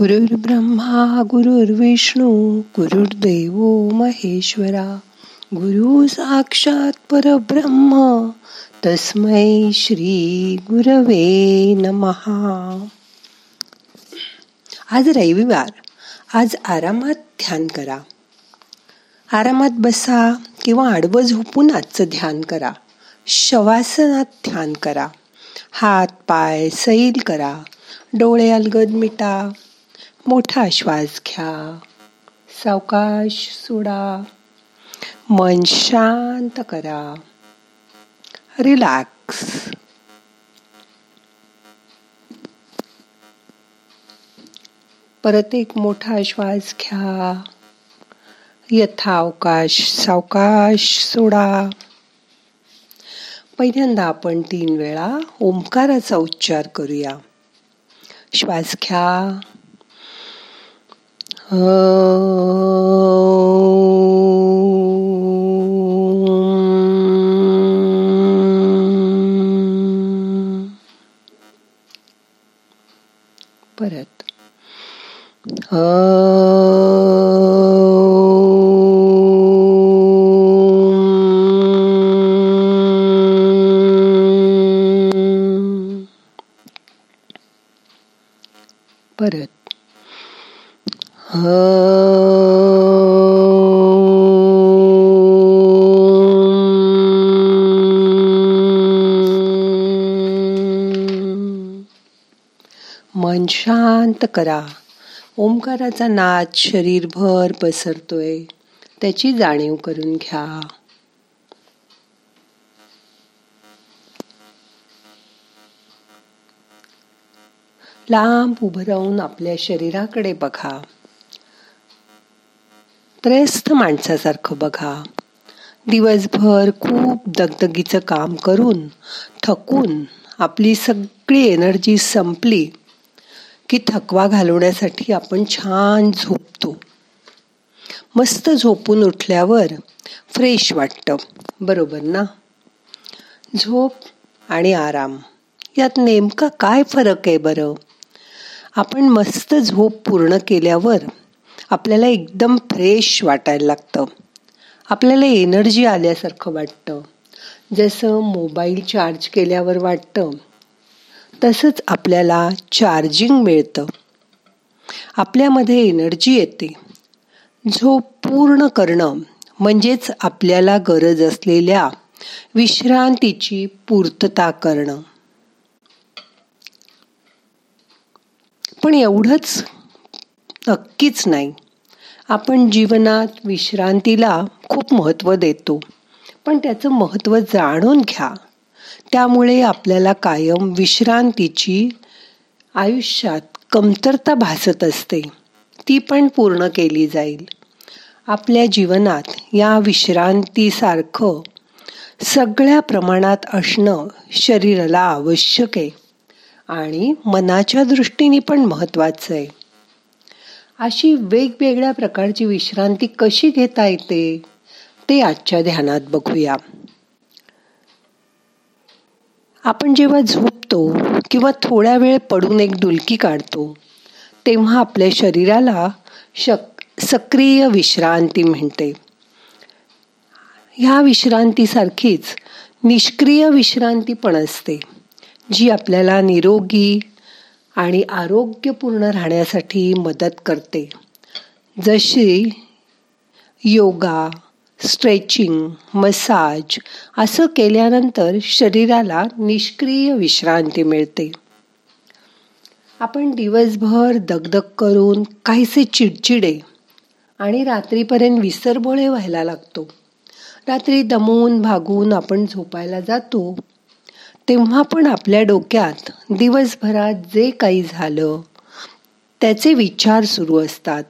गुरुर्ब्रह्मा गुरुर्विष्णू गुरुर्देव महेश्वरा. गुरु साक्षात परब्रह्म तस्मै श्री गुरवे नमहा आज रविवार. आज आरामात ध्यान करा. आरामात बसा किंवा आडवं झोपून आजचं ध्यान करा. शवासनात ध्यान करा. हात पाय सैल करा. डोळे अलगद मिटा. मोठा श्वास घ्या. सावकाश सोडा. मन शांत करा. रिलॅक्स. परत एक मोठा श्वास घ्या. यथावकाश सावकाश सोडा. पहिल्यांदा आपण तीन वेळा ओंकाराचा उच्चार करूया. श्वास घ्या. परत मन शांत करा. ओंकाराचा नाद शरीरभर पसरतोय. त्याची जाणीव करून घ्या. लांब उभं राहून आपल्या शरीराकडे बघा. त्रयस्थ माणसासारखं बघा. दिवसभर खूप दगदगीचं काम करून थकून आपली सगळी एनर्जी संपली. की थकवा घालवण्यासाठी आपण छान झोपतो. मस्त झोपून उठल्यावर फ्रेश वाटतं. बरोबर ना? झोप आणि आराम यात नेमका काय फरक आहे बरं? आपण मस्त झोप पूर्ण केल्यावर आपल्याला एकदम फ्रेश वाटायला लागतं. आपल्याला एनर्जी आल्यासारखं वाटतं. जसं मोबाईल चार्ज केल्यावर वाटतं तसंच आपल्याला चार्जिंग मिळतं. आपल्यामध्ये एनर्जी येते. झोप पूर्ण करणं म्हणजेच आपल्याला गरज असलेल्या विश्रांतीची पूर्तता करणं. पण एवढंच नक्कीच नाही. आपण जीवनात विश्रांतीला खूप महत्त्व देतो. पण त्याचं महत्त्व जाणून घ्या. त्यामुळे आपल्याला कायम विश्रांतीची आयुष्यात कमतरता भासत असते. ती पण पूर्ण केली जाईल. आपल्या जीवनात या विश्रांतीसारखं सगळ्या प्रमाणात असणं शरीराला आवश्यक आहे आणि मनाच्या दृष्टीने पण महत्वाचं आहे. अशी वेगवेगळ्या प्रकारची विश्रांती कशी घेता येते ते आजच्या ध्यानात बघूया. आपण जेव्हा झोपतो किंवा थोड्या वेळ पडून एक डुलकी काढतो तेव्हा आपल्या शरीराला शक सक्रिय विश्रांती म्हणते ह्या विश्रांतीसारखीच निष्क्रिय विश्रांती पण असते जी आपल्याला निरोगी आणि आरोग्यपूर्ण राहण्यासाठी मदत करते. जशी योगा स्ट्रेचिंग मसाज असं केल्यानंतर शरीराला निष्क्रिय विश्रांती मिळते. आपण दिवसभर दगदग करून काहीसे चिडचिडे आणि रात्रीपर्यंत विसरबोळे व्हायला लागतो. रात्री दमून भागून आपण झोपायला जातो तेव्हा पण आपल्या डोक्यात दिवसभरात जे काही झालं त्याचे विचार सुरू असतात.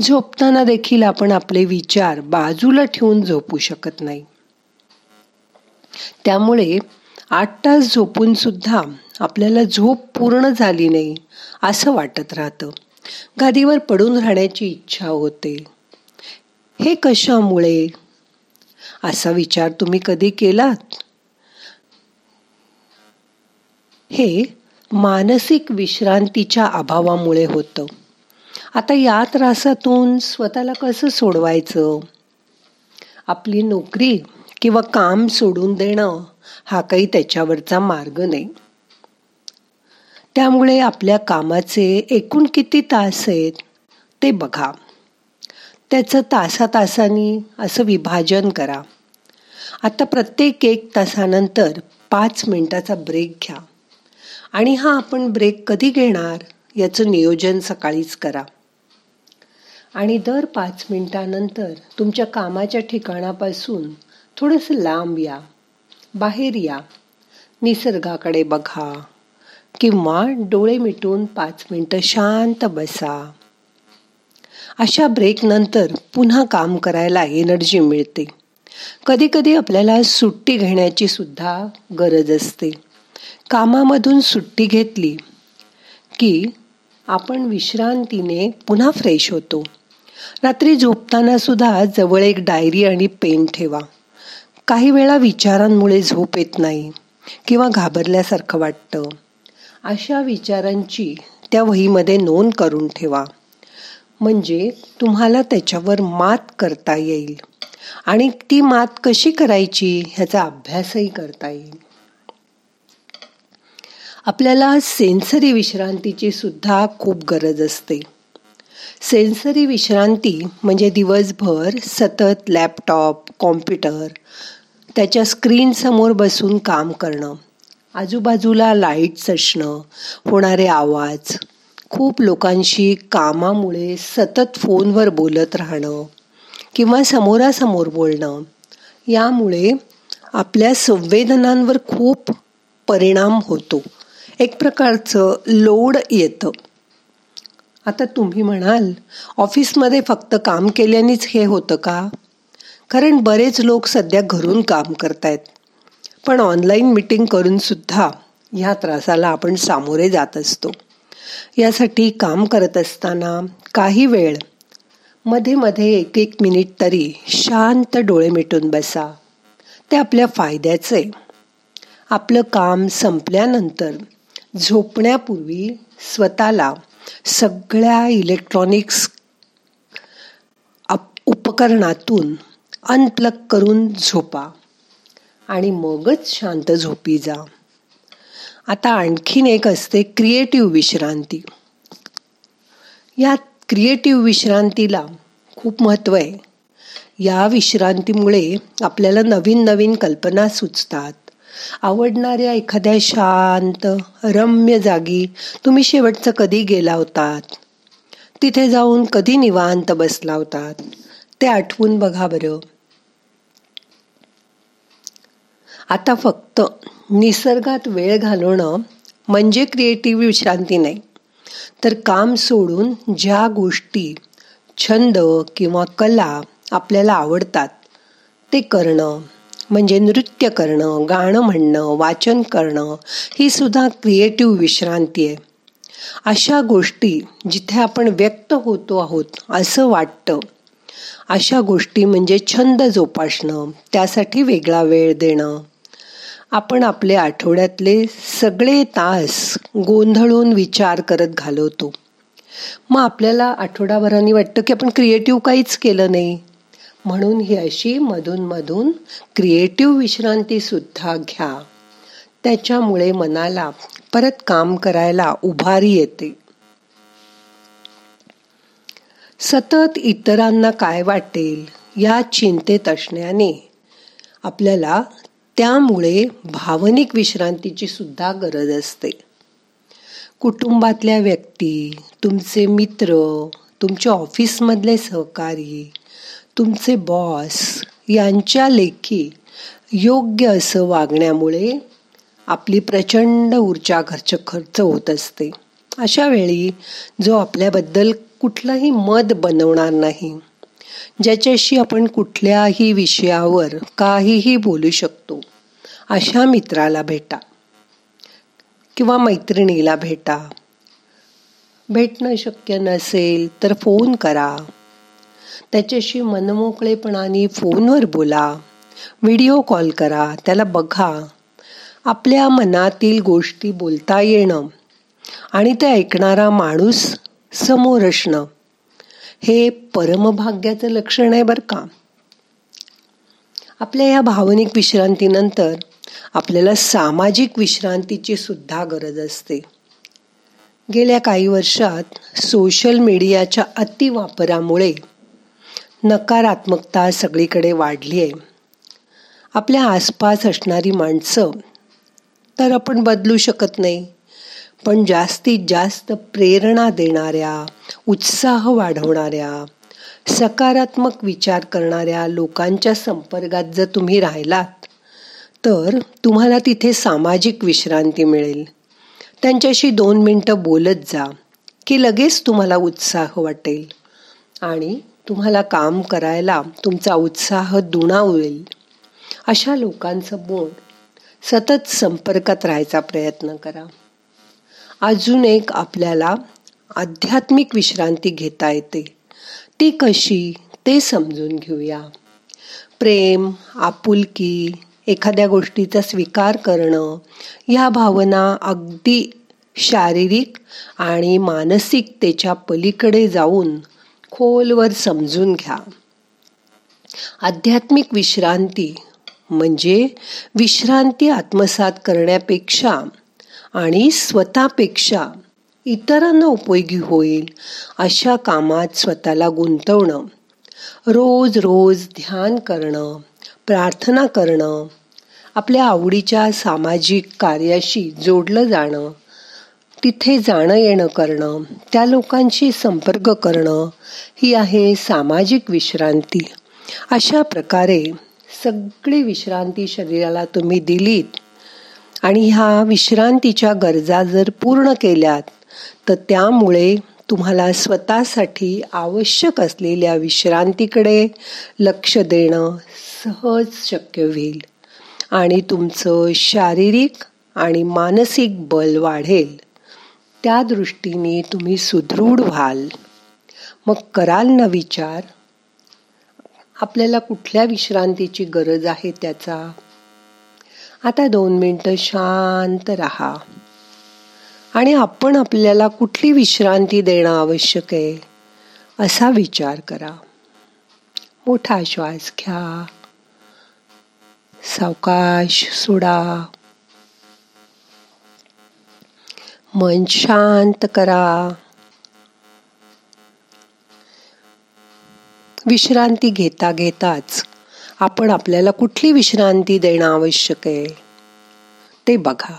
झोपताना देखील आपण आपले विचार बाजूला ठेवून झोपू शकत नाही. त्यामुळे आठ तास झोपून सुद्धा आपल्याला झोप पूर्ण झाली नाही असं वाटत राहतं. गादीवर पडून राहण्याची इच्छा होते. हे कशामुळे? असा विचार तुम्ही कधी केलात? हे मानसिक विश्रांतीच्या अभावामुळे होतं. आता या त्रासातून स्वतःला कसं सोडवायचं? आपली नोकरी किंवा काम सोडून देणं हा काही त्याच्यावरचा मार्ग नाही. त्यामुळे आपल्या कामाचे एकूण किती तास आहेत ते बघा. त्याचं तासा तासानी असं विभाजन करा. आता प्रत्येक एक तासानंतर पाच मिनटाचा ब्रेक घ्या. आणि हा आपण ब्रेक कधी घेणार याचं नियोजन सकाळीच करा. आणि दर पाच मिनिटानंतर तुमच्या कामाच्या ठिकाणापासून थोडंसं लांब या. बाहेर या. निसर्गाकडे बघा. किंवा डोळे मिटून पाच मिनटं शांत बसा. अशा ब्रेकनंतर पुन्हा काम करायला एनर्जी मिळते. कधी कधी आपल्याला सुट्टी घेण्याची सुद्धा गरज असते. कामामधून सुट्टी घेतली की आपण विश्रांतीने पुन्हा फ्रेश होतो. रात्री झोपताना सुद्धा जवळ एक डायरी आणि पेन ठेवा. काही वेळा विचारांमुळे झोप येत नाही किंवा घाबरल्यासारखं वाटतं. अशा विचारांची त्या वहीमध्ये नोंद करून ठेवा. म्हणजे तुम्हाला त्याच्यावर मात करता येईल आणि ती मात कशी करायची ह्याचा अभ्यासही करता येईल. आपल्याला सेन्सरी विश्रांतीची सुद्धा खूप गरज असते. सेन्सरी विश्रांती म्हणजे दिवसभर सतत लॅपटॉप कॉम्प्युटर त्याच्या स्क्रीन समोर बसून काम करणं. आजूबाजूला लाईट्स असणं होणारे आवाज खूप लोकांशी कामामुळे सतत फोनवर बोलत राहणं किंवा समोरासमोर बोलणं यामुळे आपल्या संवेदनांवर खूप परिणाम होतो. एक प्रकारचं लोड येतं. आता तुम्ही म्हणाल ऑफिसमध्ये फक्त काम केल्यानेच हे होतं का? कारण बरेच लोक सध्या घरून काम करतायत. पण ऑनलाईन मीटिंग करूनसुद्धा ह्या त्रासाला आपण सामोरे जात असतो. यासाठी काम करत असताना काही वेळमध्ये मध्ये एक एक मिनिट तरी शांत डोळे मिटून बसा. ते आपल्या फायद्याचे. आपलं काम संपल्यानंतर झोपण्यापूर्वी स्वतःला सगळ्या इलेक्ट्रॉनिक्स उपकरणातून अनप्लग करून झोपा आणि मगच शांत झोपी जा. आता आणखीन एक असते क्रिएटिव्ह विश्रांती. या क्रिएटिव्ह विश्रांतीला खूप महत्त्व आहे. या विश्रांतीमुळे आपल्याला नवीन नवीन कल्पना सुचतात. आवडणाऱ्या एखाद्या शांत रम्य जागी तुम्ही शेवटचं कधी गेला होतात? तिथे जाऊन कधी निवांत बसला होतात? ते आठवून बघा बरं. आता फक्त निसर्गात वेळ घालवणं म्हणजे क्रिएटिव्ह विश्रांती नाही. तर काम सोडून ज्या गोष्टी छंद किंवा कला आपल्याला आवडतात ते करणं. म्हणजे नृत्य करणं गाणं म्हणणं वाचन करणं ही सुद्धा क्रिएटिव्ह विश्रांती आहे. अशा गोष्टी जिथे आपण व्यक्त होतो आहोत असं वाटतं. अशा गोष्टी म्हणजे छंद जोपासणं त्यासाठी वेगळा वेळ देणं. आपण आपले आठवड्यातले सगळे तास गोंधळून विचार करत घालवतो. मग आपल्याला आठवडाभरांनी वाटतं की आपण क्रिएटिव्ह काहीच केलं नाही. म्हणून ही अशी मधून मधून क्रिएटिव्ह विश्रांती सुद्धा घ्या. त्याच्यामुळे मनाला परत काम करायला उभारी येते. सतत इतरांना काय वाटेल या चिंतेत असण्याने आपल्याला त्यामुळे भावनिक विश्रांतीची सुद्धा गरज असते. कुटुंबातल्या व्यक्ती तुमचे मित्र तुमच्या ऑफिसमधले सहकारी तुमचे बॉस यांच्या लेखी योग्य असं वागण्यामुळे आपली प्रचंड ऊर्जा खर्च खर्च होत असते. अशा वेळी जो आपल्याबद्दल कुठलंही मत बनवणार नाही ज्याच्याशी आपण कुठल्याही विषयावर काहीही बोलू शकतो अशा मित्राला भेटा किंवा मैत्रिणीला भेटा. भेटणं शक्य नसेल तर फोन करा. त्याच्याशी मनमोकळेपणाने फोनवर बोला. व्हिडिओ कॉल करा. त्याला बघा. आपल्या मनातील गोष्टी बोलता येणं आणि ते ऐकणारा माणूस समोर असणं हे परमभाग्याचं लक्षण आहे बरं का. आपल्या या भावनिक विश्रांतीनंतर आपल्याला सामाजिक विश्रांतीची सुद्धा गरज असते. गेल्या काही वर्षात सोशल मीडियाच्या अतिवापरामुळे नकारात्मकता सगळीकडे वाढली आहे आपल्या आसपास असणारी माणसं तर आपण बदलू शकत नाही. पण जास्तीत जास्त प्रेरणा देणाऱ्या उत्साह वाढवणाऱ्या सकारात्मक विचार करणाऱ्या लोकांच्या संपर्कात जर तुम्ही राहिलात तर तुम्हाला तिथे सामाजिक विश्रांती मिळेल. त्यांच्याशी दोन मिनटं बोलत जा की लगेच तुम्हाला उत्साह वाटेल. आणि तुम्हाला काम करायला तुमचा उत्साह दुणावेल अशा लोकांचं बोल सतत संपर्कात राहायचा प्रयत्न करा. अजून एक आपल्याला आध्यात्मिक विश्रांती घेता येते. ती कशी ते समजून घेऊया. प्रेम आपुलकी एखाद्या गोष्टीचा स्वीकार करणं या भावना अगदी शारीरिक आणि मानसिकतेच्या पलीकडे जाऊन खोलवर समजून घ्या. आध्यात्मिक विश्रांती म्हणजे विश्रांती आत्मसात करण्यापेक्षा आणि स्वतःपेक्षा इतरांना उपयोगी होईल अशा कामात स्वतःला गुंतवणं. रोज रोज ध्यान करणं प्रार्थना करणं आपल्या आवडीच्या सामाजिक कार्याशी जोडलं जाणं तिथे जाणं येणं करणं त्या लोकांशी संपर्क करणं ही आहे सामाजिक विश्रांती. अशा प्रकारे सगळी विश्रांती शरीराला तुम्ही दिलीत आणि ह्या विश्रांतीच्या गरजा जर पूर्ण केल्यात तर त्यामुळे तुम्हाला स्वतःसाठी आवश्यक असलेल्या विश्रांतीकडे लक्ष देणं सहज शक्य होईल आणि तुमचं शारीरिक आणि मानसिक बल वाढेल. त्या दृष्टीने तुम्ही सुदृढ व्हाल. मग कराल ना विचार? आपल्याला कुठल्या विश्रांतीची गरज आहे त्याचा? आता दोन मिनटं शांत राहा. आणि आपण आपल्याला कुठली विश्रांती देणं आवश्यक आहे असा विचार करा. मोठा श्वास घ्या. सावकाश सोडा. मन शांत करा. विश्रांती घेता घेताच आपण आपल्याला कुठली विश्रांती देणं आवश्यक आहे? ते बघा.